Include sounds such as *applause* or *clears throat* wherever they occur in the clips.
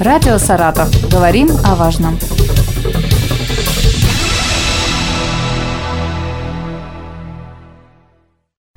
Радио «Саратов». Говорим о важном.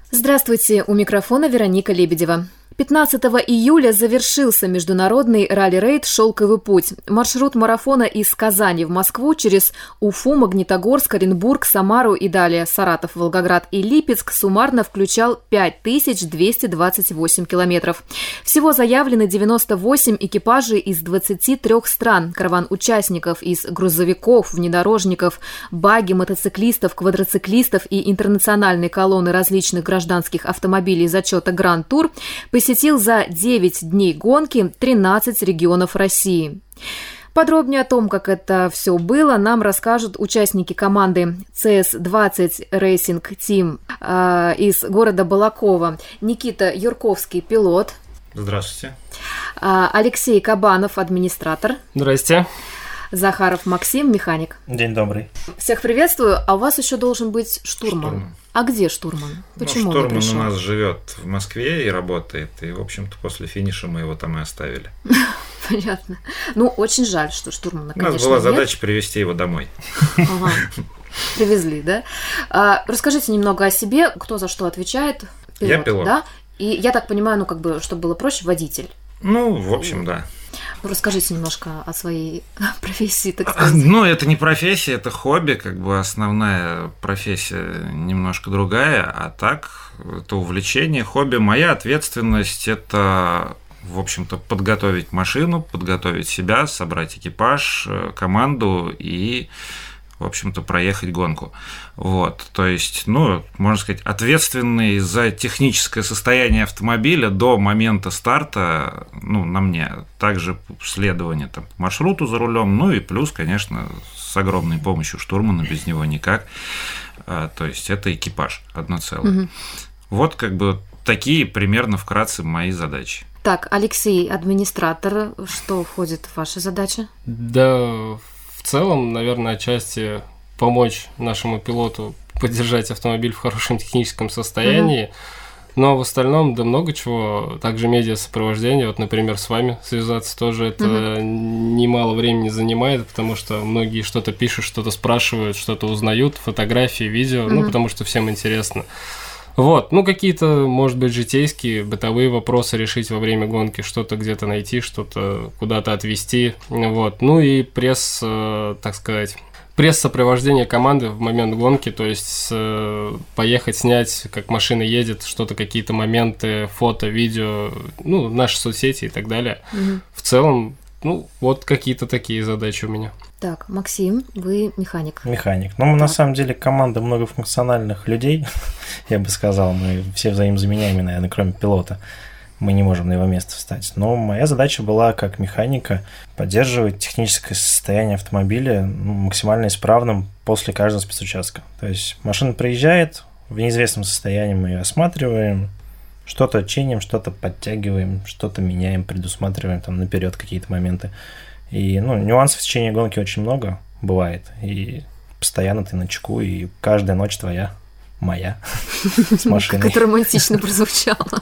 Здравствуйте, у микрофона Вероника Лебедева. 15 июля завершился международный ралли-рейд «Шелковый путь». Маршрут марафона из Казани в Москву через Уфу, Магнитогорск, Оренбург, Самару и далее Саратов, Волгоград и Липецк суммарно включал 5228 километров. Всего заявлены 98 экипажей из 23 стран. Караван участников из грузовиков, внедорожников, баги, мотоциклистов, квадроциклистов и интернациональной колонны различных гражданских автомобилей зачета «Гранд-тур» посетил за 9 дней гонки 13 регионов России. Подробнее о том, как это все было, нам расскажут участники команды CS-20 Racing Team э, из города Балакова. Никита Юрковский, пилот. Здравствуйте. Э, Алексей Кабанов, администратор. Здрасте. Захаров Максим, механик. День добрый. Всех приветствую. А у вас еще должен быть штурман. штурман. А где штурман? Ну, Почему ну, штурман у нас живет в Москве и работает. И, в общем-то, после финиша мы его там и оставили. *laughs* Понятно. Ну, очень жаль, что штурмана, конечно, У нас была нет. задача привезти его домой. Ага. *laughs* Привезли, да? А, расскажите немного о себе, кто за что отвечает. Пилот, я пилот. Да? И я так понимаю, ну, как бы, чтобы было проще, водитель. Ну, в общем, да. Ну, расскажите немножко о своей *laughs* профессии, так сказать. Ну, это не профессия, это хобби, как бы основная профессия немножко другая, а так это увлечение, хобби. Моя ответственность – это в общем-то, подготовить машину, подготовить себя, собрать экипаж, э, команду и в общем-то, проехать гонку. Вот, то есть, ну, можно сказать, ответственный за техническое состояние автомобиля до момента старта, ну, на мне. Также следование там, маршруту за рулем, ну и плюс, конечно, с огромной помощью штурмана, без него никак. А, то есть, это экипаж одно целое. Угу. Вот как бы такие примерно вкратце мои задачи. Так, Алексей, администратор, что входит в ваши задачи? Да, в целом, наверное, отчасти помочь нашему пилоту поддержать автомобиль в хорошем техническом состоянии. Mm-hmm. Но в остальном, да много чего. Также медиа сопровождение. Вот, например, с вами связаться тоже это mm-hmm. немало времени занимает, потому что многие что-то пишут, что-то спрашивают, что-то узнают, фотографии, видео, mm-hmm. ну, потому что всем интересно. Вот, ну какие-то, может быть, житейские, бытовые вопросы решить во время гонки, что-то где-то найти, что-то куда-то отвезти, вот. Ну и пресс, э, так сказать, пресс-сопровождение команды в момент гонки, то есть э, поехать снять, как машина едет, что-то, какие-то моменты, фото, видео, ну, наши соцсети и так далее. Угу. В целом, ну, вот какие-то такие задачи у меня. Так, Максим, вы механик. Механик. Ну, мы на самом деле команда многофункциональных людей, *laughs* я бы сказал. Мы все взаимозаменяемые, наверное, кроме пилота. Мы не можем на его место встать. Но моя задача была, как механика, поддерживать техническое состояние автомобиля ну, максимально исправным после каждого спецучастка. То есть машина приезжает в неизвестном состоянии, мы ее осматриваем, что-то чиним, что-то подтягиваем, что-то меняем, предусматриваем там наперед какие-то моменты. И, ну, нюансов в течение гонки очень много бывает. И постоянно ты на чеку, и каждая ночь твоя моя *laughs* с машиной. Как это романтично прозвучало.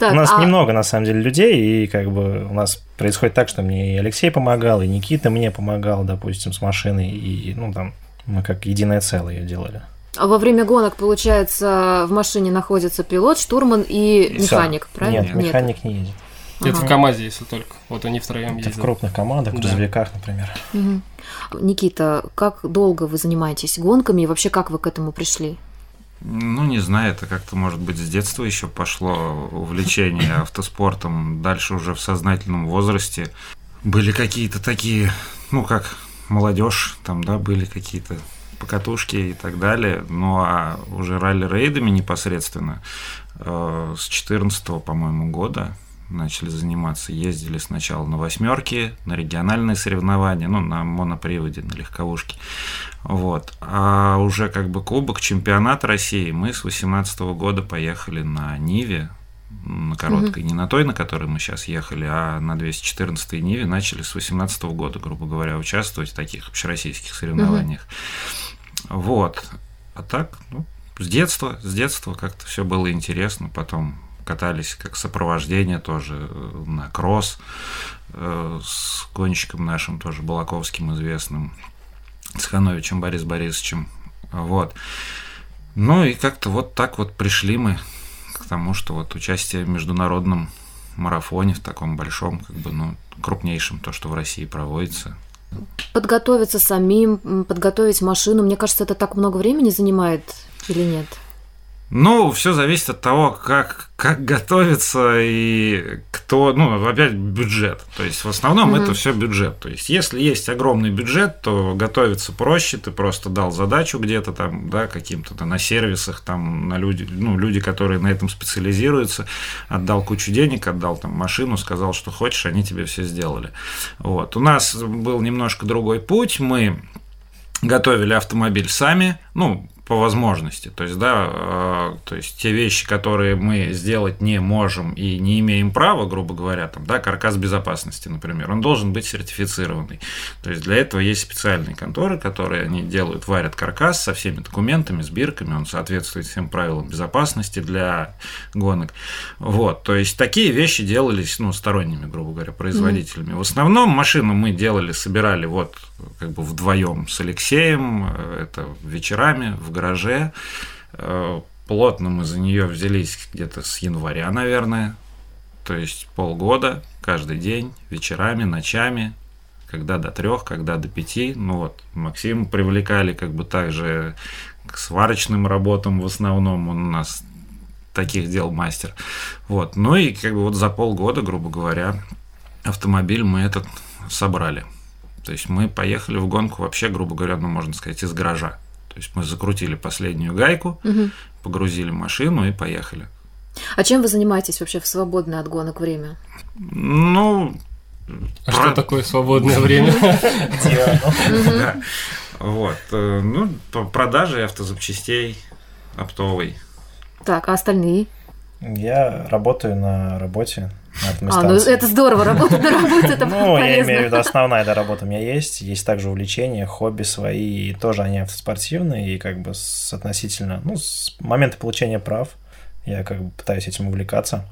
у нас а немного, на самом деле, людей, и как бы у нас происходит так, что мне и Алексей помогал, и Никита мне помогал, допустим, с машиной, и, ну, там, мы как единое целое ее делали. А во время гонок, получается, в машине находится пилот, штурман и механик, правильно? Нет, механик не едет. Это ага. в КАМАЗе, если только. Вот они втроем ездят. в крупных командах, в грузовиках, например. Угу. Никита, как долго вы занимаетесь гонками и вообще как вы к этому пришли? Ну, не знаю, это как-то, может быть, с детства еще пошло увлечение *coughs* автоспортом. Дальше уже в сознательном возрасте были какие-то такие, ну, как молодежь, там, да, были какие-то покатушки и так далее. Ну, а уже ралли-рейдами непосредственно э, с 14 по-моему, года начали заниматься. Ездили сначала на восьмерки, на региональные соревнования, ну, на моноприводе, на легковушке. Вот. А уже как бы кубок, чемпионат России мы с 18 года поехали на Ниве, на короткой, угу. не на той, на которой мы сейчас ехали, а на 214-й Ниве начали с 18 года, грубо говоря, участвовать в таких общероссийских соревнованиях. Угу. Вот. А так, ну, с детства, с детства как-то все было интересно, потом катались как сопровождение тоже э, на кросс. э, с гонщиком нашим тоже Балаковским известным, с Хановичем Борис Борисовичем. Вот. Ну и как-то вот так вот пришли мы к тому, что вот участие в международном марафоне, в таком большом, как бы, ну, крупнейшем, то, что в России проводится. Подготовиться самим, подготовить машину, мне кажется, это так много времени занимает или нет? Ну, все зависит от того, как, как готовиться и кто, ну, опять бюджет. То есть в основном mm-hmm. это все бюджет. То есть если есть огромный бюджет, то готовиться проще. Ты просто дал задачу где-то там, да, каким-то на сервисах, там на люди, ну, люди, которые на этом специализируются, отдал кучу денег, отдал там машину, сказал, что хочешь, они тебе все сделали. Вот. У нас был немножко другой путь. Мы готовили автомобиль сами, ну, по возможности. То есть, да, э, то есть те вещи, которые мы сделать не можем и не имеем права, грубо говоря, там, да, каркас безопасности, например, он должен быть сертифицированный. То есть для этого есть специальные конторы, которые они делают, варят каркас со всеми документами, с бирками, он соответствует всем правилам безопасности для гонок. Вот, то есть такие вещи делались, ну, сторонними, грубо говоря, производителями. Mm-hmm. В основном машину мы делали, собирали вот как бы вдвоем с Алексеем, э, это вечерами в гараже. Э, плотно мы за нее взялись где-то с января, наверное. То есть полгода, каждый день, вечерами, ночами, когда до трех, когда до пяти. Ну вот, Максим привлекали как бы также к сварочным работам в основном. Он у нас таких дел мастер. Вот. Ну и как бы вот за полгода, грубо говоря, автомобиль мы этот собрали. То есть мы поехали в гонку вообще, грубо говоря, ну можно сказать, из гаража. То есть мы закрутили последнюю гайку, угу. погрузили машину и поехали. А чем вы занимаетесь вообще в свободное от гонок время? Ну, а про... что такое свободное время? *laughs* Вот. Э, ну, продажи автозапчастей оптовой. Так, а остальные? Я работаю на работе а, ну это здорово, работать на работе, это *laughs* Ну, я имею в виду, основная эта работа у меня есть. Есть также увлечения, хобби свои, и тоже они автоспортивные, и как бы с относительно, ну, с момента получения прав я как бы пытаюсь этим увлекаться.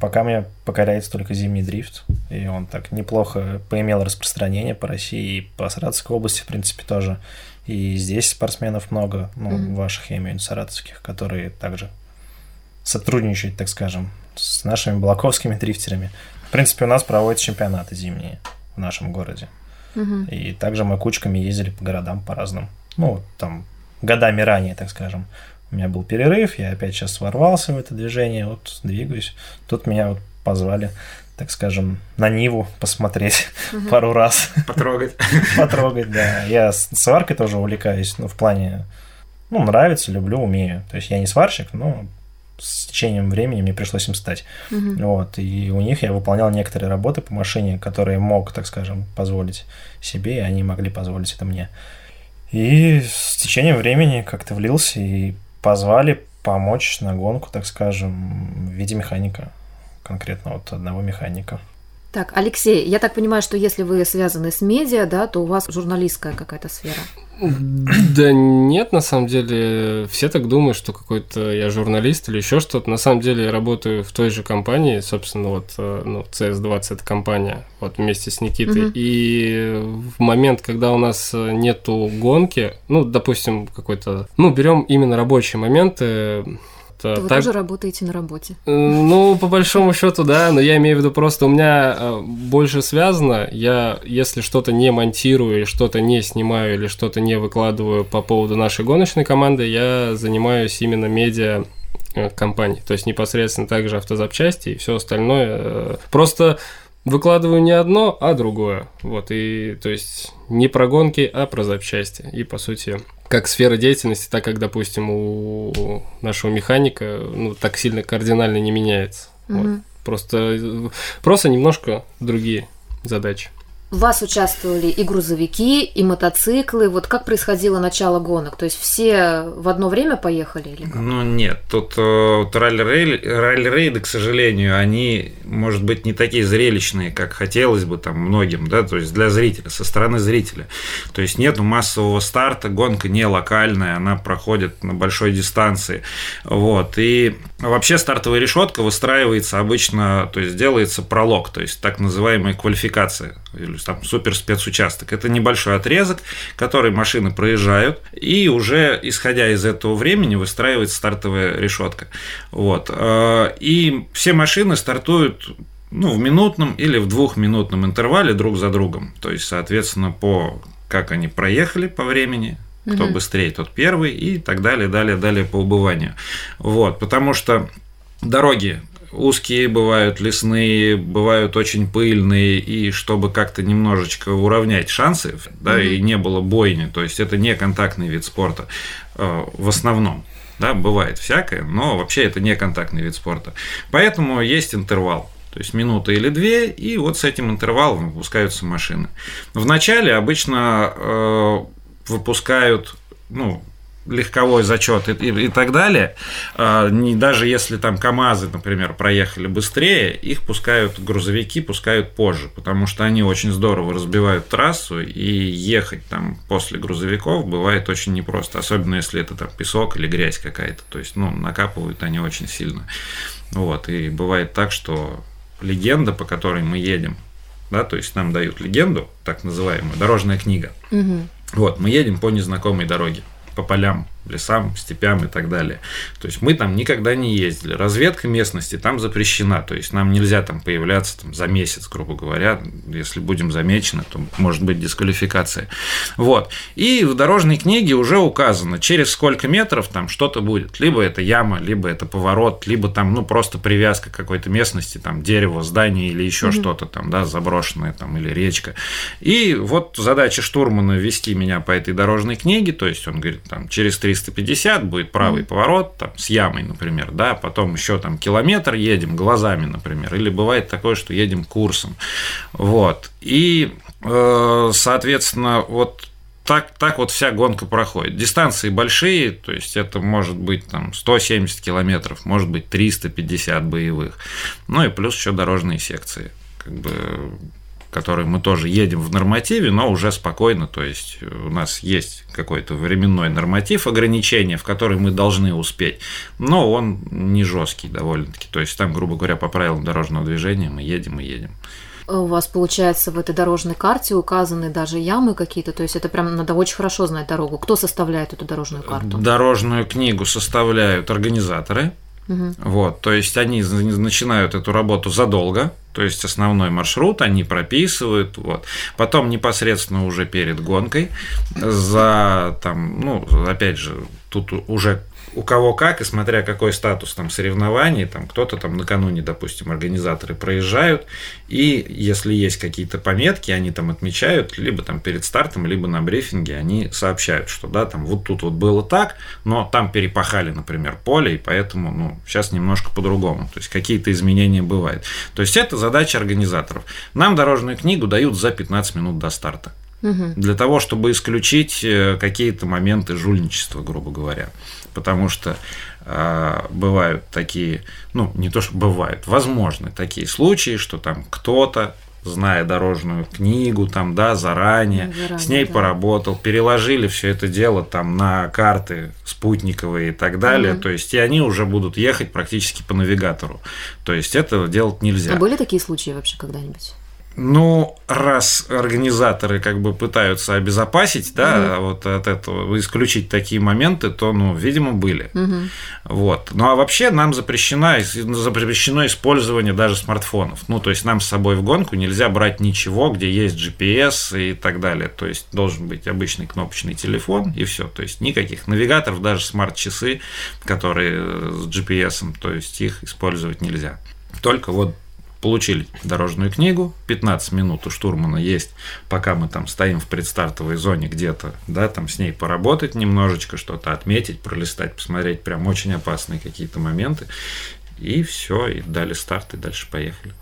Пока мне покоряется только зимний дрифт, и он так неплохо поимел распространение по России и по Саратовской области, в принципе, тоже. И здесь спортсменов много, ну, mm-hmm. ваших, я имею в виду, саратовских, которые также сотрудничают, так скажем, с нашими балаковскими дрифтерами. В принципе, у нас проводятся чемпионаты зимние в нашем городе. Угу. И также мы кучками ездили по городам по разным. Ну, там, годами ранее, так скажем. У меня был перерыв, я опять сейчас ворвался в это движение, вот двигаюсь. Тут меня вот позвали, так скажем, на Ниву посмотреть угу. *laughs* пару раз. Потрогать. *laughs* Потрогать, да. Я сваркой тоже увлекаюсь, ну, в плане, ну, нравится, люблю, умею. То есть я не сварщик, но с течением времени мне пришлось им стать. Угу. Вот, и у них я выполнял некоторые работы по машине, которые мог, так скажем, позволить себе, и они могли позволить это мне. И с течением времени как-то влился и позвали помочь на гонку, так скажем, в виде механика, конкретно вот одного механика. Так, Алексей, я так понимаю, что если вы связаны с медиа, да, то у вас журналистская какая-то сфера. Да нет, на самом деле, все так думают, что какой-то я журналист или еще что-то. На самом деле я работаю в той же компании, собственно, вот э, ну, CS20 это компания, вот вместе с Никитой. Угу. И в момент, когда у нас нету гонки, ну, допустим, какой-то, ну, берем именно рабочие моменты, что... Вы так... тоже работаете на работе? Ну, по большому счету, да, но я имею в виду просто у меня э, больше связано. Я, если что-то не монтирую, или что-то не снимаю, или что-то не выкладываю по поводу нашей гоночной команды, я занимаюсь именно медиа э, компанией, то есть непосредственно также автозапчасти и все остальное. Э, просто выкладываю не одно, а другое. Вот, и то есть не про гонки, а про запчасти. И, по сути, как сфера деятельности, так как, допустим, у нашего механика ну, так сильно кардинально не меняется. Угу. Вот. Просто, просто немножко другие задачи. У вас участвовали и грузовики, и мотоциклы. Вот как происходило начало гонок? То есть все в одно время поехали или как? Ну нет, тут э, ралли-рейды, к сожалению, они, может быть, не такие зрелищные, как хотелось бы там многим, да, то есть для зрителя, со стороны зрителя. То есть нет массового старта, гонка не локальная, она проходит на большой дистанции. Вот. И вообще стартовая решетка выстраивается обычно, то есть делается пролог, то есть так называемая квалификация или там супер спецучасток. Это небольшой отрезок, который машины проезжают, и уже исходя из этого времени выстраивается стартовая решетка. Вот. Э, и все машины стартуют ну, в минутном или в двухминутном интервале друг за другом. То есть, соответственно, по как они проехали по времени, кто угу. быстрее, тот первый, и так далее, далее, далее по убыванию. Вот, потому что дороги узкие, бывают лесные, бывают очень пыльные, и чтобы как-то немножечко уравнять шансы, да, mm-hmm. и не было бойни, то есть это не контактный вид спорта э, в основном. Да, бывает всякое, но вообще это не контактный вид спорта. Поэтому есть интервал. То есть минута или две, и вот с этим интервалом выпускаются машины. Вначале обычно э, выпускают ну, легковой зачет и, и, и так далее, а, не, даже если там КАМАЗы, например, проехали быстрее, их пускают грузовики, пускают позже, потому что они очень здорово разбивают трассу, и ехать там после грузовиков бывает очень непросто, особенно если это там песок или грязь какая-то, то есть, ну, накапывают они очень сильно. Вот, и бывает так, что легенда, по которой мы едем, да, то есть нам дают легенду, так называемую, дорожная книга. Угу. Вот, мы едем по незнакомой дороге по полям, лесам, степям и так далее. То есть мы там никогда не ездили. Разведка местности там запрещена. То есть нам нельзя там появляться там, за месяц, грубо говоря. Если будем замечены, то может быть дисквалификация. Вот. И в дорожной книге уже указано, через сколько метров там что-то будет. Либо это яма, либо это поворот, либо там ну просто привязка к какой-то местности, там дерево, здание или еще mm-hmm. что-то там, да, заброшенное там или речка. И вот задача штурмана вести меня по этой дорожной книге, то есть он говорит, там через 350 будет правый mm. поворот там, с ямой, например, да, потом еще там километр едем глазами, например, или бывает такое, что едем курсом, вот, и, э, соответственно, вот так, так вот вся гонка проходит. Дистанции большие, то есть это может быть там 170 километров, может быть 350 боевых, ну и плюс еще дорожные секции. Как бы который мы тоже едем в нормативе, но уже спокойно, то есть у нас есть какой-то временной норматив ограничения, в который мы должны успеть, но он не жесткий довольно-таки, то есть там, грубо говоря, по правилам дорожного движения мы едем и едем. У вас, получается, в этой дорожной карте указаны даже ямы какие-то, то есть это прям надо очень хорошо знать дорогу. Кто составляет эту дорожную карту? Дорожную книгу составляют организаторы, Угу. Вот, то есть они начинают эту работу задолго, то есть основной маршрут они прописывают, вот. Потом непосредственно уже перед гонкой за там, ну, опять же, тут уже у кого как, и смотря какой статус там соревнований, там кто-то там накануне, допустим, организаторы проезжают, и если есть какие-то пометки, они там отмечают, либо там перед стартом, либо на брифинге они сообщают, что да, там вот тут вот было так, но там перепахали, например, поле, и поэтому, ну, сейчас немножко по-другому, то есть какие-то изменения бывают. То есть это задача организаторов. Нам дорожную книгу дают за 15 минут до старта для того, чтобы исключить э, какие-то моменты жульничества, грубо говоря потому что э, бывают такие, ну, не то, что бывают, возможны такие случаи, что там кто-то зная дорожную книгу, там, да, заранее, заранее с ней да. поработал, переложили все это дело там на карты спутниковые и так далее, угу. то есть и они уже будут ехать практически по навигатору, то есть этого делать нельзя. А были такие случаи вообще когда-нибудь? Ну, раз организаторы как бы пытаются обезопасить, да, угу. вот от этого исключить такие моменты, то, ну, видимо, были. Угу. Вот. Ну а вообще нам запрещено, запрещено использование даже смартфонов. Ну, то есть нам с собой в гонку нельзя брать ничего, где есть GPS и так далее. То есть должен быть обычный кнопочный телефон и все. То есть никаких навигаторов, даже смарт-часы, которые с GPS, то есть их использовать нельзя. Только вот получили дорожную книгу, 15 минут у штурмана есть, пока мы там стоим в предстартовой зоне где-то, да, там с ней поработать немножечко, что-то отметить, пролистать, посмотреть прям очень опасные какие-то моменты, и все, и дали старт, и дальше поехали.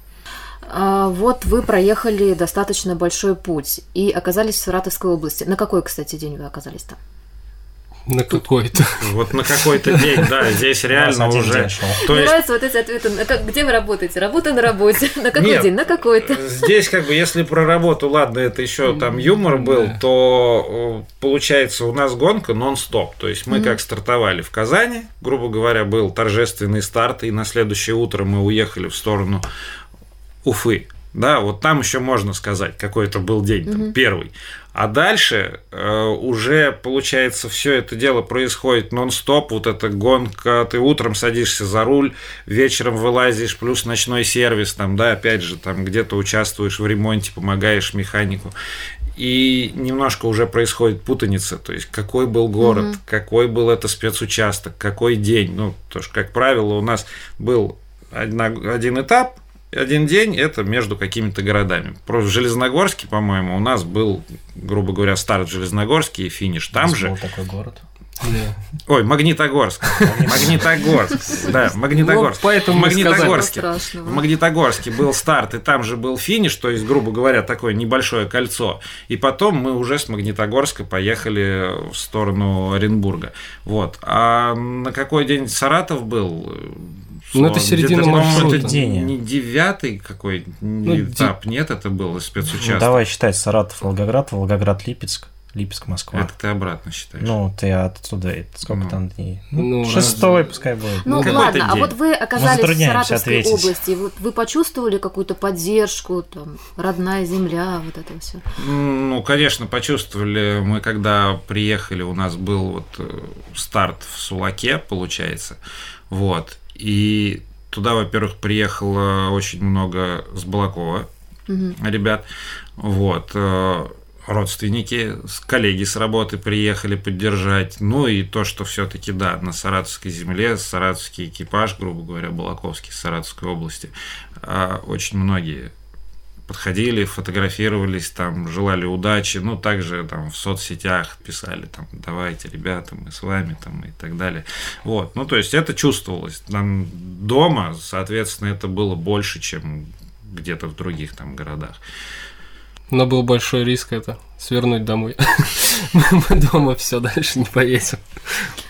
А, вот вы проехали достаточно большой путь и оказались в Саратовской области. На какой, кстати, день вы оказались там? На какой-то. Вот на какой-то день, да, здесь реально уже. То Мне нравятся вот эти ответы. Где вы работаете? Работаю на работе. *laughs* На какой день? На какой-то. Здесь как бы, если про работу, ладно, это еще там юмор был, то получается у нас гонка нон-стоп. То есть мы как стартовали в Казани, грубо говоря, был торжественный старт, и на следующее утро мы уехали в сторону Уфы. Да, вот там еще можно сказать, какой это был день, там, первый. А дальше э, уже, получается, все это дело происходит нон-стоп, вот эта гонка, ты утром садишься за руль, вечером вылазишь, плюс ночной сервис, там, да, опять же, там где-то участвуешь в ремонте, помогаешь механику. И немножко уже происходит путаница, то есть какой был город, mm какой был это спецучасток, какой день. Ну, то что, как правило, у нас был один этап, один день это между какими-то городами. В Железногорске, по-моему, у нас был, грубо говоря, старт в Железногорске и финиш там же. Был такой город. Ой, Магнитогорск. Магнитогорск. Да, Магнитогорск. Ну, поэтому Магнитогорске. В Магнитогорске был старт, и там же был финиш, то есть, грубо говоря, такое небольшое кольцо. И потом мы уже с Магнитогорска поехали в сторону Оренбурга. Вот. А на какой день Саратов был? Ну, это середина маршрута. День. Не девятый какой ну, этап, нет, это был спецучасток. Ну, давай считать Саратов, Волгоград, Волгоград, Липецк. Липецк, Москва. Это ты обратно считаешь. Ну, ты оттуда, сколько ну. там дней? Ну, ну шестой пускай будет. Ну, ну ладно, а вот вы оказались в Саратовской ответить. области, вот вы почувствовали какую-то поддержку, там, родная земля, вот это все? Ну, конечно, почувствовали. Мы когда приехали, у нас был вот э, старт в Сулаке, получается, вот, и туда, во-первых, приехало очень много с Балакова угу. ребят. Вот. Э, родственники, коллеги с работы приехали поддержать. Ну и то, что все-таки, да, на Саратовской земле, саратовский экипаж, грубо говоря, Балаковский, Саратовской области, э, очень многие подходили, фотографировались, там, желали удачи, ну, также там в соцсетях писали, там, давайте, ребята, мы с вами, там, и так далее. Вот, ну, то есть это чувствовалось. Там дома, соответственно, это было больше, чем где-то в других там городах. Но был большой риск это свернуть домой. *laughs* *laughs* Мы дома все дальше не поедем.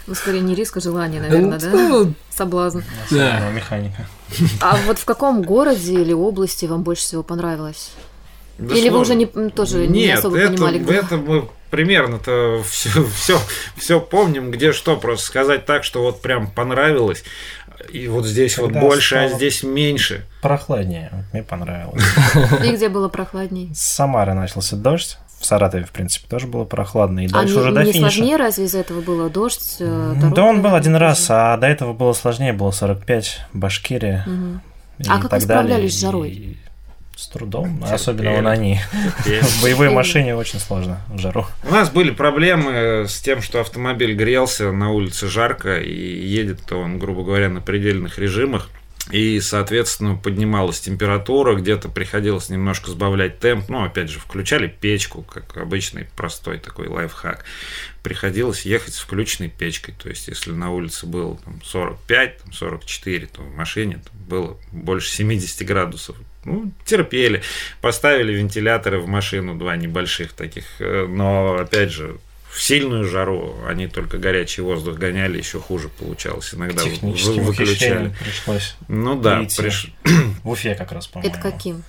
Ну, скорее не риск, а желание, наверное, да? Ну, Соблазн. Да. Механика. А вот в каком городе или области вам больше всего понравилось? Да Или вы уже не, тоже Нет, не особо это, понимали, где? это мы примерно-то все, все, все помним, где что. Просто сказать так, что вот прям понравилось. И вот здесь Когда вот больше, а здесь меньше. Прохладнее. Мне понравилось. И где было прохладнее? С Самары начался дождь. В Саратове, в принципе, тоже было прохладно. И а дальше не, уже до не финиша. сложнее разве из-за этого было дождь? Э, да он был один раз, а до этого было сложнее. Было 45, Башкирия. Угу. А как вы справлялись с жарой? И с трудом, Терпели. особенно на они. В боевой машине очень сложно в жару. У нас были проблемы с тем, что автомобиль грелся, на улице жарко, и едет он, грубо говоря, на предельных режимах и, соответственно, поднималась температура, где-то приходилось немножко сбавлять темп, ну, опять же, включали печку, как обычный простой такой лайфхак, приходилось ехать с включенной печкой, то есть, если на улице было там, 45, там, 44, то в машине там, было больше 70 градусов, ну, терпели, поставили вентиляторы в машину, два небольших таких, э, но, опять же, в сильную жару они только горячий воздух гоняли, еще хуже получалось. Иногда выключали. пришлось. Ну да, приш... в Уфе как раз, по-моему. Это каким?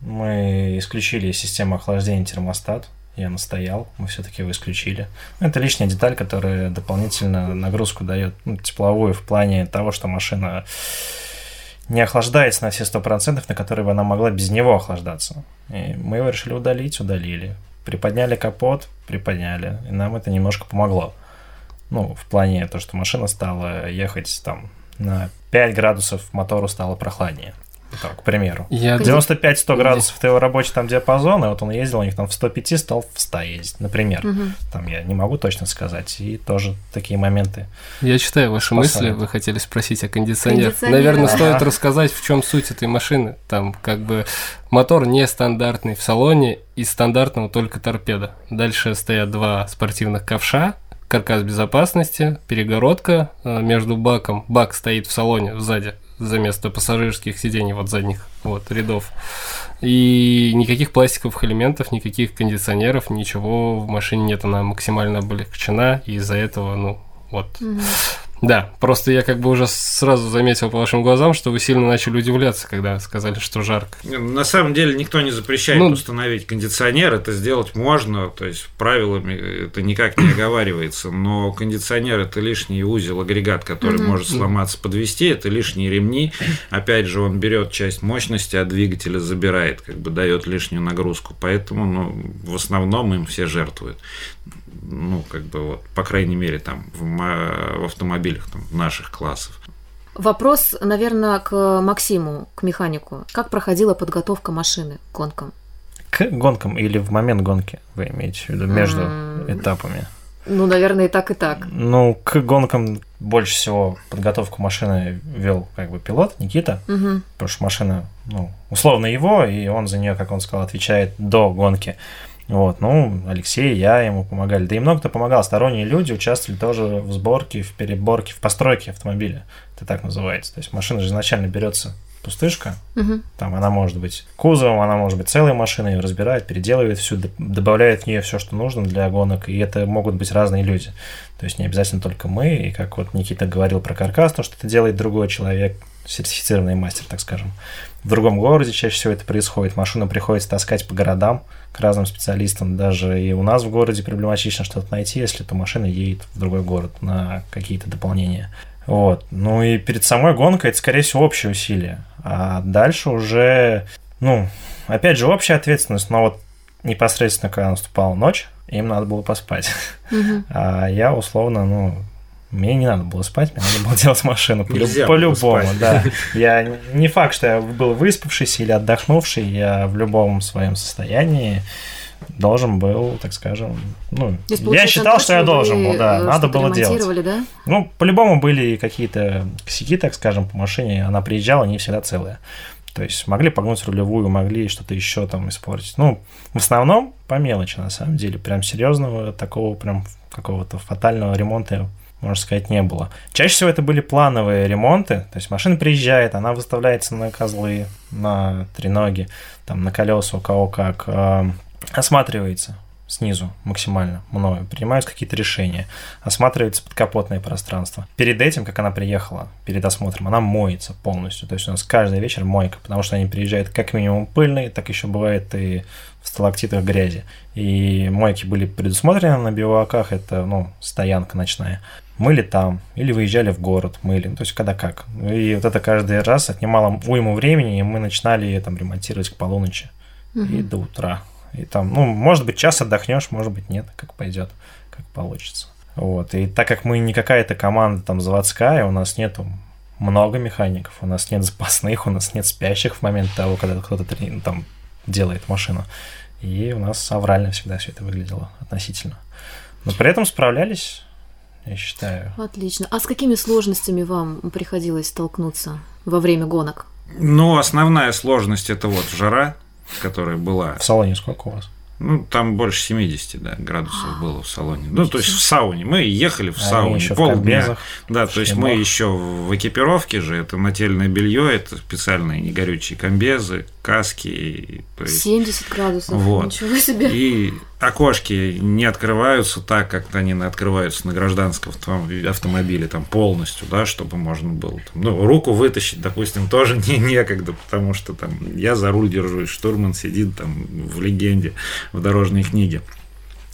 Мы исключили систему охлаждения термостат. Я настоял, мы все-таки его исключили. Ну, это лишняя деталь, которая дополнительно нагрузку дает ну, тепловую в плане того, что машина не охлаждается на все сто процентов, на которые бы она могла без него охлаждаться. И мы его решили удалить, удалили. Приподняли капот, приподняли. И нам это немножко помогло. Ну, в плане то, что машина стала ехать там на 5 градусов, мотору стало прохладнее. Так, к примеру. Я 95-100 градусов это его рабочий там диапазон, и вот он ездил у них там в 105, стал в 100 ездить, например. Угу. Там я не могу точно сказать, и тоже такие моменты. Я читаю ваши мысли, вы хотели спросить о кондиционере. Кондиционер. Наверное, ага. стоит рассказать, в чем суть этой машины. Там как бы мотор нестандартный в салоне, из стандартного только торпеда. Дальше стоят два спортивных ковша, каркас безопасности, перегородка э, между баком. Бак стоит в салоне сзади, за место пассажирских сидений вот задних вот рядов. И никаких пластиковых элементов, никаких кондиционеров, ничего в машине нет, она максимально облегчена, и из-за этого, ну, вот. Mm-hmm. Да, просто я как бы уже сразу заметил по вашим глазам, что вы сильно начали удивляться, когда сказали, что жарко. На самом деле никто не запрещает ну, установить кондиционер, это сделать можно, то есть правилами это никак не оговаривается, но кондиционер это лишний узел, агрегат, который угу. может сломаться, подвести, это лишние ремни. Опять же, он берет часть мощности, а двигателя забирает, как бы дает лишнюю нагрузку, поэтому ну, в основном им все жертвуют ну, как бы вот, по крайней мере, там, в, в автомобилях там, наших классов. Вопрос, наверное, к Максиму, к механику. Как проходила подготовка машины к гонкам? К гонкам или в момент гонки, вы имеете в виду, между mm. этапами? Ну, наверное, и так, и так. Ну, к гонкам больше всего подготовку машины вел как бы пилот Никита, угу. потому что машина, ну, условно его, и он за нее, как он сказал, отвечает до гонки. Вот, ну, Алексей, я ему помогали. Да и много кто помогал. Сторонние люди участвовали тоже в сборке, в переборке, в постройке автомобиля. Это так называется. То есть машина же изначально берется пустышка, угу. там она может быть кузовом, она может быть целой машиной, разбирает, переделывает всю, добавляет в нее все, что нужно для гонок, и это могут быть разные люди. То есть не обязательно только мы, и как вот Никита говорил про каркас, то, что это делает другой человек, сертифицированный мастер, так скажем. В другом городе чаще всего это происходит. Машину приходится таскать по городам к разным специалистам. Даже и у нас в городе проблематично что-то найти, если эта машина едет в другой город на какие-то дополнения. Вот. Ну и перед самой гонкой это, скорее всего, общее усилие. А дальше уже, ну, опять же, общая ответственность, но вот непосредственно, когда наступала ночь, им надо было поспать. Угу. А я условно, ну, мне не надо было спать, мне надо было делать машину по-любому, да. *laughs* Я не факт, что я был выспавшийся или отдохнувший, я в любом своем состоянии должен был, так скажем, ну, Здесь, я считал, что я должен был, да, надо было делать. Да? Ну, по-любому были какие-то косяки, так скажем, по машине, она приезжала не всегда целая. То есть могли погнуть рулевую, могли что-то еще там испортить. Ну, в основном по мелочи, на самом деле. Прям серьезного такого прям какого-то фатального ремонта можно сказать, не было. Чаще всего это были плановые ремонты, то есть машина приезжает, она выставляется на козлы, на треноги, там, на колеса, у кого как, э, осматривается снизу максимально мною, принимаются какие-то решения, осматривается подкапотное пространство. Перед этим, как она приехала, перед осмотром, она моется полностью. То есть у нас каждый вечер мойка, потому что они приезжают как минимум пыльные, так еще бывает и в сталактитах грязи. И мойки были предусмотрены на биваках, это, ну, стоянка ночная мыли там, или выезжали в город, мыли, ну, то есть когда как. И вот это каждый раз отнимало уйму времени, и мы начинали там ремонтировать к полуночи угу. и до утра. И там, ну, может быть, час отдохнешь, может быть, нет, как пойдет, как получится. Вот. И так как мы не какая-то команда там заводская, у нас нету много механиков, у нас нет запасных, у нас нет спящих в момент того, когда кто-то ну, там делает машину. И у нас аврально всегда все это выглядело относительно. Но при этом справлялись я считаю. Отлично. А с какими сложностями вам приходилось столкнуться во время гонок? Ну, основная сложность это вот жара, которая была. В салоне сколько у вас? Ну, там больше 70 да, градусов было в салоне. Ну, то есть в сауне. Мы ехали в сауне еще полдня. В да, то есть мы еще в экипировке же, это нательное белье, это специальные негорючие комбезы, каски. То есть, 70 градусов, вот. ничего себе. И окошки не открываются так, как они открываются на гражданском автомобиле там полностью, да, чтобы можно было там, ну, руку вытащить, допустим, тоже *laughs* не некогда, потому что там я за руль держусь, штурман сидит там в легенде, в дорожной книге.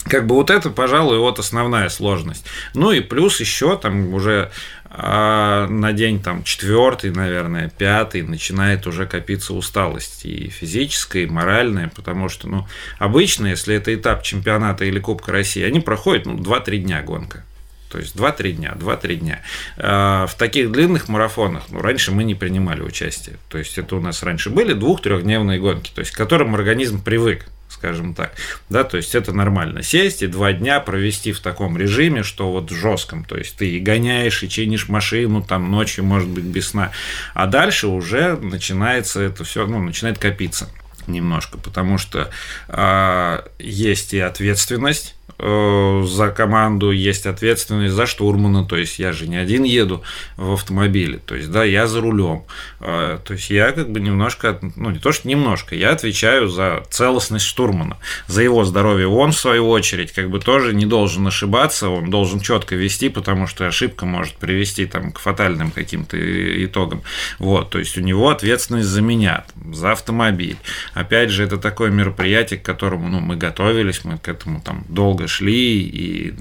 Как бы вот это, пожалуй, вот основная сложность. Ну и плюс еще там уже а на день там четвертый, наверное, пятый начинает уже копиться усталость и физическая, и моральная, потому что, ну, обычно, если это этап чемпионата или Кубка России, они проходят, ну, 2-3 дня гонка. То есть 2-3 дня, 2-3 дня. А в таких длинных марафонах, ну, раньше мы не принимали участие. То есть это у нас раньше были двух-трехдневные гонки, то есть к которым организм привык скажем так. Да, то есть это нормально. Сесть и два дня провести в таком режиме, что вот жестком. То есть ты и гоняешь, и чинишь машину, там ночью, может быть, без сна. А дальше уже начинается это все, ну, начинает копиться немножко, потому что э, есть и ответственность за команду, есть ответственность за штурмана, то есть я же не один еду в автомобиле, то есть да, я за рулем, э, то есть я как бы немножко, ну не то что немножко, я отвечаю за целостность штурмана, за его здоровье. Он в свою очередь как бы тоже не должен ошибаться, он должен четко вести, потому что ошибка может привести там к фатальным каким-то итогам. Вот, то есть у него ответственность за меня, за автомобиль. Опять же, это такое мероприятие, к которому ну, мы готовились, мы к этому там долго шли, и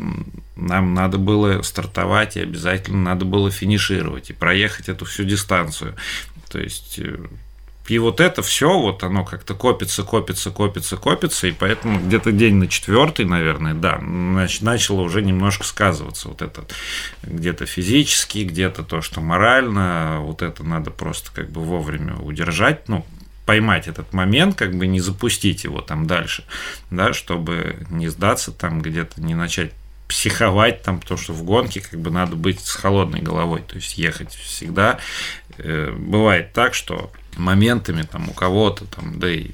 нам надо было стартовать, и обязательно надо было финишировать, и проехать эту всю дистанцию. То есть э, и вот это все, вот оно как-то копится, копится, копится, копится, и поэтому где-то день на четвертый, наверное, да, начало уже немножко сказываться. Вот это где-то физически, где-то то, что морально, вот это надо просто как бы вовремя удержать, ну, поймать этот момент, как бы не запустить его там дальше, да, чтобы не сдаться там где-то, не начать психовать там, потому что в гонке как бы надо быть с холодной головой, то есть ехать всегда. Э, бывает так, что моментами там у кого-то там, да и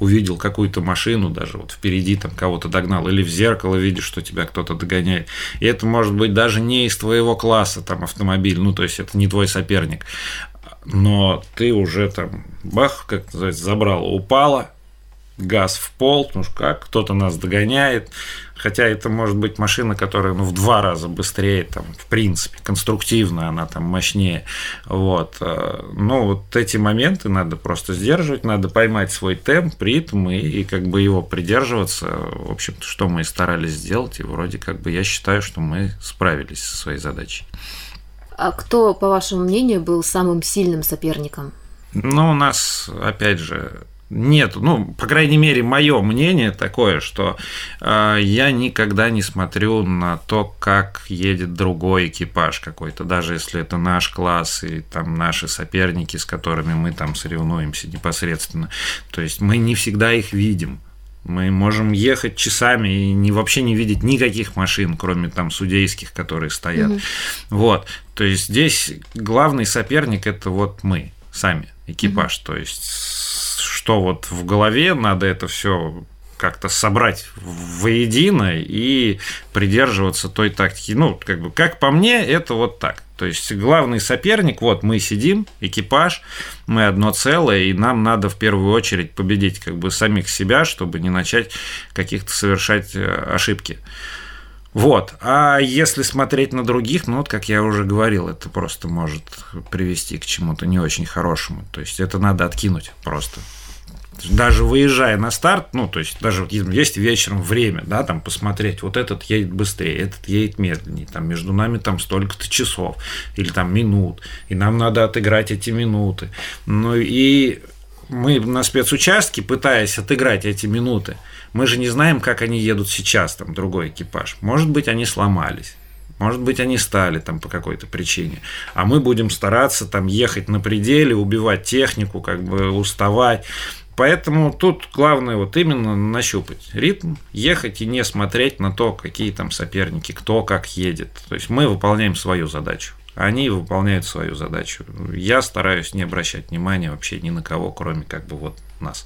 увидел какую-то машину, даже вот впереди там кого-то догнал, или в зеркало видишь, что тебя кто-то догоняет. И это может быть даже не из твоего класса там автомобиль, ну то есть это не твой соперник, но ты уже там, бах, как называется, забрал, упала, газ в пол, что как, кто-то нас догоняет, хотя это может быть машина, которая ну, в два раза быстрее, там, в принципе, конструктивно она там мощнее, вот, э, но вот эти моменты надо просто сдерживать, надо поймать свой темп, ритм и, и как бы его придерживаться, в общем-то, что мы и старались сделать, и вроде как бы я считаю, что мы справились со своей задачей. А кто, по вашему мнению, был самым сильным соперником? Ну, у нас, опять же, нет, ну, по крайней мере, мое мнение такое, что э, я никогда не смотрю на то, как едет другой экипаж какой-то, даже если это наш класс и там наши соперники, с которыми мы там соревнуемся непосредственно. То есть мы не всегда их видим. Мы можем ехать часами и не, вообще не видеть никаких машин, кроме там судейских, которые стоят. Mm-hmm. Вот. То есть здесь главный соперник это вот мы сами, экипаж. Mm-hmm. То есть что вот в голове надо это все как-то собрать воедино и придерживаться той тактики. Ну, как бы, как по мне, это вот так. То есть главный соперник, вот мы сидим, экипаж, мы одно целое, и нам надо в первую очередь победить как бы самих себя, чтобы не начать каких-то совершать э, ошибки. Вот. А если смотреть на других, ну вот, как я уже говорил, это просто может привести к чему-то не очень хорошему. То есть это надо откинуть просто даже выезжая на старт, ну, то есть даже вот есть вечером время, да, там посмотреть, вот этот едет быстрее, этот едет медленнее, там между нами там столько-то часов или там минут, и нам надо отыграть эти минуты. Ну и мы на спецучастке, пытаясь отыграть эти минуты, мы же не знаем, как они едут сейчас, там другой экипаж. Может быть, они сломались. Может быть, они стали там по какой-то причине. А мы будем стараться там ехать на пределе, убивать технику, как бы уставать. Поэтому тут главное вот именно нащупать ритм, ехать и не смотреть на то, какие там соперники, кто как едет. То есть мы выполняем свою задачу. Они выполняют свою задачу. Я стараюсь не обращать внимания вообще ни на кого, кроме как бы вот нас.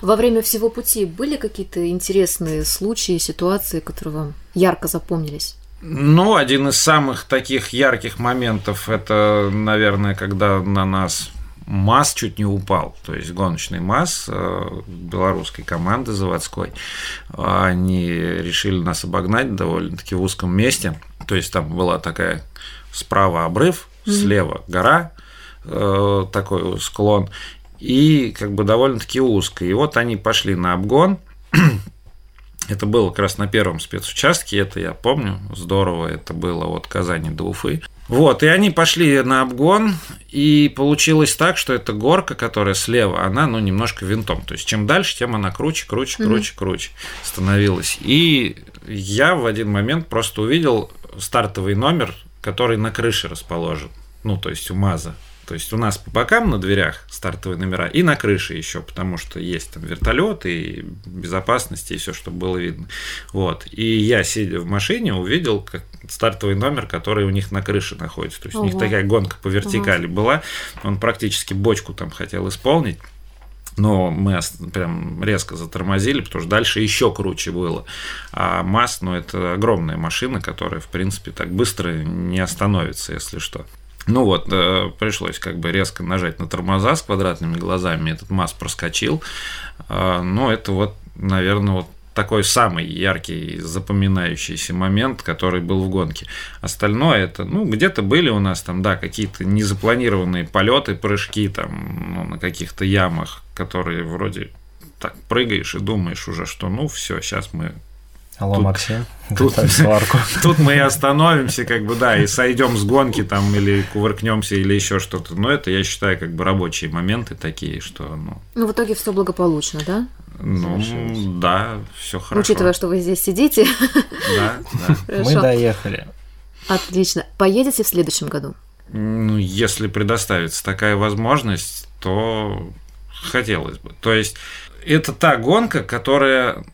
Во время всего пути были какие-то интересные случаи, ситуации, которые вам ярко запомнились? Ну, один из самых таких ярких моментов это, наверное, когда на нас МАЗ чуть не упал, то есть гоночный МАЗ э, белорусской команды заводской, они решили нас обогнать довольно-таки в узком месте, то есть там была такая справа обрыв, слева гора, э, такой склон, и как бы довольно-таки узко. И вот они пошли на обгон, *clears throat* это было как раз на первом спецучастке, это я помню, здорово, это было от Казани до Уфы. Вот, и они пошли на обгон, и получилось так, что эта горка, которая слева, она, ну, немножко винтом. То есть, чем дальше, тем она круче, круче, круче, mm-hmm. круче становилась. И я в один момент просто увидел стартовый номер, который на крыше расположен. Ну, то есть у МАЗа. То есть у нас по бокам на дверях стартовые номера и на крыше еще, потому что есть там вертолет и безопасность и все, чтобы было видно. Вот. И я, сидя в машине, увидел как стартовый номер, который у них на крыше находится. То есть Ого. у них такая гонка по вертикали Ого. была. Он практически бочку там хотел исполнить. Но мы прям резко затормозили, потому что дальше еще круче было. А МАЗ, ну, это огромная машина, которая, в принципе, так быстро не остановится, если что. Ну вот, э, пришлось как бы резко нажать на тормоза с квадратными глазами, этот МАЗ проскочил. Э, но это вот, наверное, вот такой самый яркий, запоминающийся момент, который был в гонке. Остальное это, ну, где-то были у нас там, да, какие-то незапланированные полеты, прыжки там ну, на каких-то ямах, которые вроде так прыгаешь и думаешь уже, что ну все, сейчас мы Алло, тут, Максим, *laughs* тут, сварку. *laughs* Тут мы и остановимся, как бы, да, и сойдем с гонки там, или кувыркнемся, или еще что-то. Но это, я считаю, как бы рабочие моменты такие, что, ну... Ну, в итоге все благополучно, да? Ну, да, все хорошо. Учитывая, что вы здесь сидите. Да, да. *laughs* Мы доехали. Отлично. Поедете в следующем году? Ну, если предоставится такая возможность, то хотелось бы. То есть, это та гонка, которая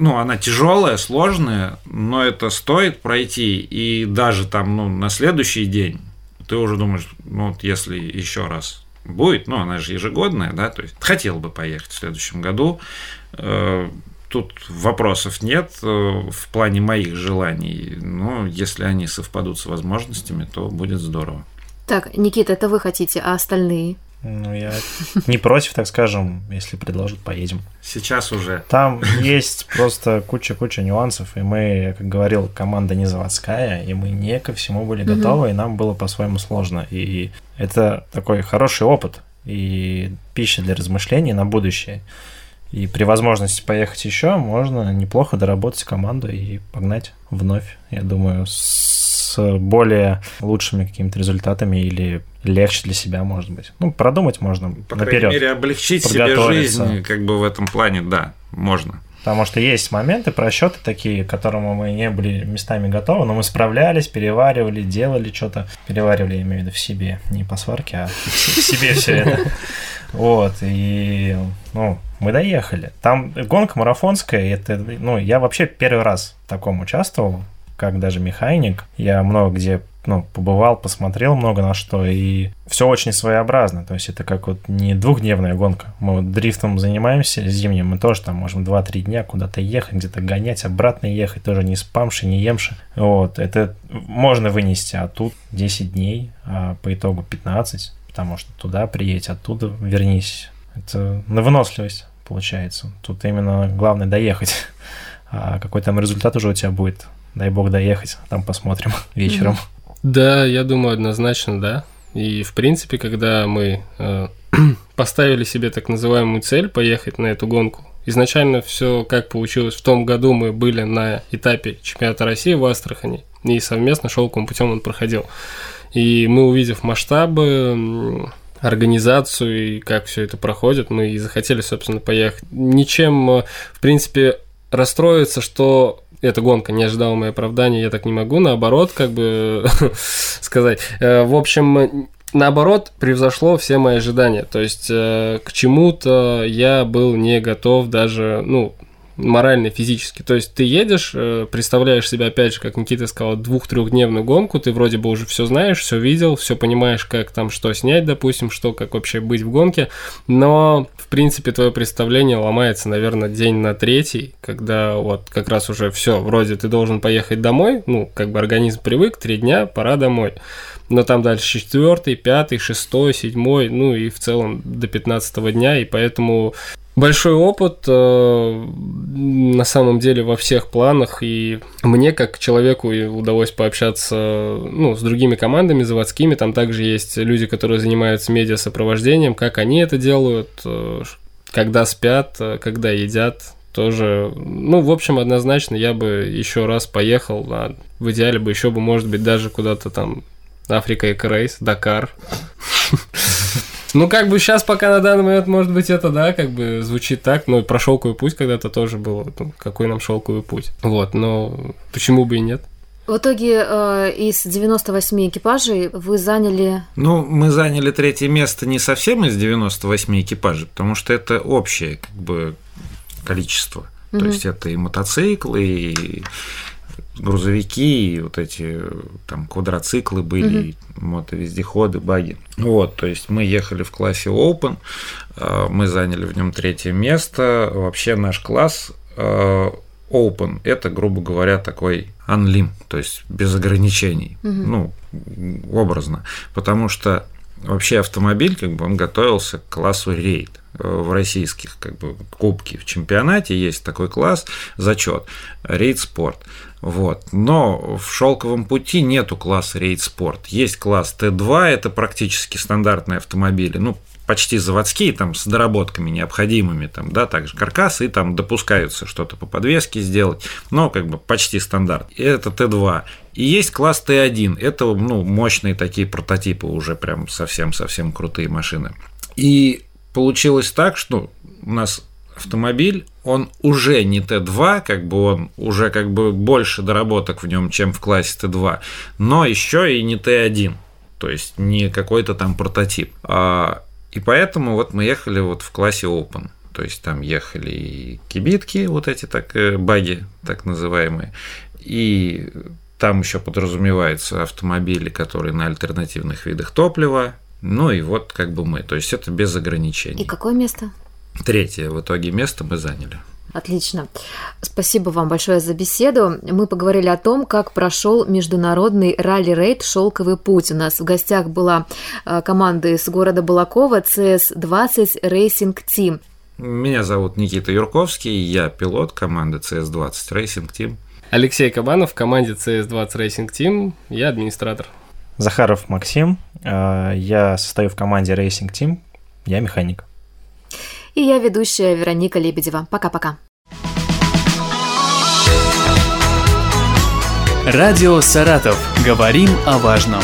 ну, она тяжелая, сложная, но это стоит пройти. И даже там, ну, на следующий день ты уже думаешь, ну, вот если еще раз будет, ну, она же ежегодная, да, то есть хотел бы поехать в следующем году. Э, тут вопросов нет э, в плане моих желаний, но если они совпадут с возможностями, то будет здорово. Так, Никита, это вы хотите, а остальные? Ну, я не против, так скажем, если предложат, поедем. Сейчас уже. Там есть просто куча-куча нюансов, и мы, как говорил, команда не заводская, и мы не ко всему были готовы, угу. и нам было по-своему сложно. И это такой хороший опыт и пища для размышлений на будущее. И при возможности поехать еще, можно неплохо доработать команду и погнать вновь, я думаю, с более лучшими какими-то результатами или легче для себя, может быть. Ну, продумать можно По наперед. крайней мере, облегчить себе жизнь, как бы в этом плане, да, можно. Потому что есть моменты, просчеты такие, к которым мы не были местами готовы, но мы справлялись, переваривали, делали что-то. Переваривали, я имею в виду, в себе. Не по сварке, а в себе все это. Вот, и, ну, мы доехали. Там гонка марафонская, это, ну, я вообще первый раз в таком участвовал, как даже механик. Я много где ну, побывал, посмотрел много на что, и все очень своеобразно. То есть это как вот не двухдневная гонка. Мы вот дрифтом занимаемся зимним, мы тоже там можем 2-3 дня куда-то ехать, где-то гонять, обратно ехать, тоже не спамши, не емши. Вот, это можно вынести, а тут 10 дней, а по итогу 15, потому что туда приедь, оттуда вернись. Это на выносливость получается. Тут именно главное доехать. *laughs* А какой там результат уже у тебя будет, Дай бог доехать, там посмотрим *laughs* вечером. Да, я думаю, однозначно, да. И, в принципе, когда мы э, *clears throat* поставили себе так называемую цель поехать на эту гонку, изначально все как получилось. В том году мы были на этапе чемпионата России в Астрахани, и совместно шелковым путем он проходил. И мы, увидев масштабы, организацию и как все это проходит, мы и захотели, собственно, поехать. Ничем, э, в принципе, расстроиться, что эта гонка не ожидала мои оправдания, я так не могу, наоборот, как бы *laughs* сказать. Э, в общем, наоборот, превзошло все мои ожидания. То есть э, к чему-то я был не готов даже, ну, морально физически. То есть ты едешь, э, представляешь себя, опять же, как Никита сказал, двух-трехдневную гонку, ты вроде бы уже все знаешь, все видел, все понимаешь, как там что снять, допустим, что, как вообще быть в гонке, но, в принципе, твое представление ломается, наверное, день на третий, когда вот как раз уже все, вроде ты должен поехать домой, ну, как бы организм привык, три дня, пора домой. Но там дальше четвертый, пятый, шестой, седьмой, ну и в целом до пятнадцатого дня, и поэтому большой опыт э, на самом деле во всех планах, и мне как человеку удалось пообщаться ну, с другими командами заводскими, там также есть люди, которые занимаются медиасопровождением, как они это делают, э, когда спят, э, когда едят, тоже, ну, в общем, однозначно я бы еще раз поехал, а в идеале бы еще бы, может быть, даже куда-то там Африка Эко-рейс, Дакар. Ну, как бы сейчас пока на данный момент, может быть, это, да, как бы звучит так, но про шелковый путь когда-то тоже было. Ну, какой нам шелковый путь? Вот, но почему бы и нет? В итоге э, из 98 экипажей вы заняли... Ну, мы заняли третье место не совсем из 98 экипажей, потому что это общее как бы количество. Угу. То есть это и мотоциклы, и грузовики, и вот эти там квадроциклы были, угу. мотовездеходы, баги. Вот, то есть мы ехали в классе Open, э, мы заняли в нем третье место. Вообще наш класс э, Open – это, грубо говоря, такой unlim, то есть без ограничений, угу. ну, образно, потому что вообще автомобиль, как бы он готовился к классу рейд э, в российских как бы кубке в чемпионате есть такой класс зачет рейд спорт вот но в шелковом пути нету класса рейд спорт есть класс Т2 это практически стандартные автомобили ну почти заводские, там, с доработками необходимыми, там, да, также каркасы, и там допускаются что-то по подвеске сделать, но как бы почти стандарт. Это Т2. И есть класс Т1, это, ну, мощные такие прототипы, уже прям совсем-совсем крутые машины. И получилось так, что у нас автомобиль, он уже не Т2, как бы он уже как бы больше доработок в нем, чем в классе Т2, но еще и не Т1, то есть не какой-то там прототип. А и поэтому вот мы ехали вот в классе Open. То есть там ехали и кибитки, вот эти так э, баги, так называемые, и там еще подразумеваются автомобили, которые на альтернативных видах топлива. Ну и вот как бы мы. То есть это без ограничений. И какое место? Третье в итоге место мы заняли. Отлично. Спасибо вам большое за беседу. Мы поговорили о том, как прошел международный ралли-рейд «Шелковый путь». У нас в гостях была э, команда из города Балакова CS-20 Racing Team. Меня зовут Никита Юрковский, я пилот команды CS-20 Racing Team. Алексей Кабанов в команде CS-20 Racing Team, я администратор. Захаров Максим, э, я состою в команде Racing Team, я механик и я ведущая Вероника Лебедева. Пока-пока. Радио «Саратов». Говорим о важном.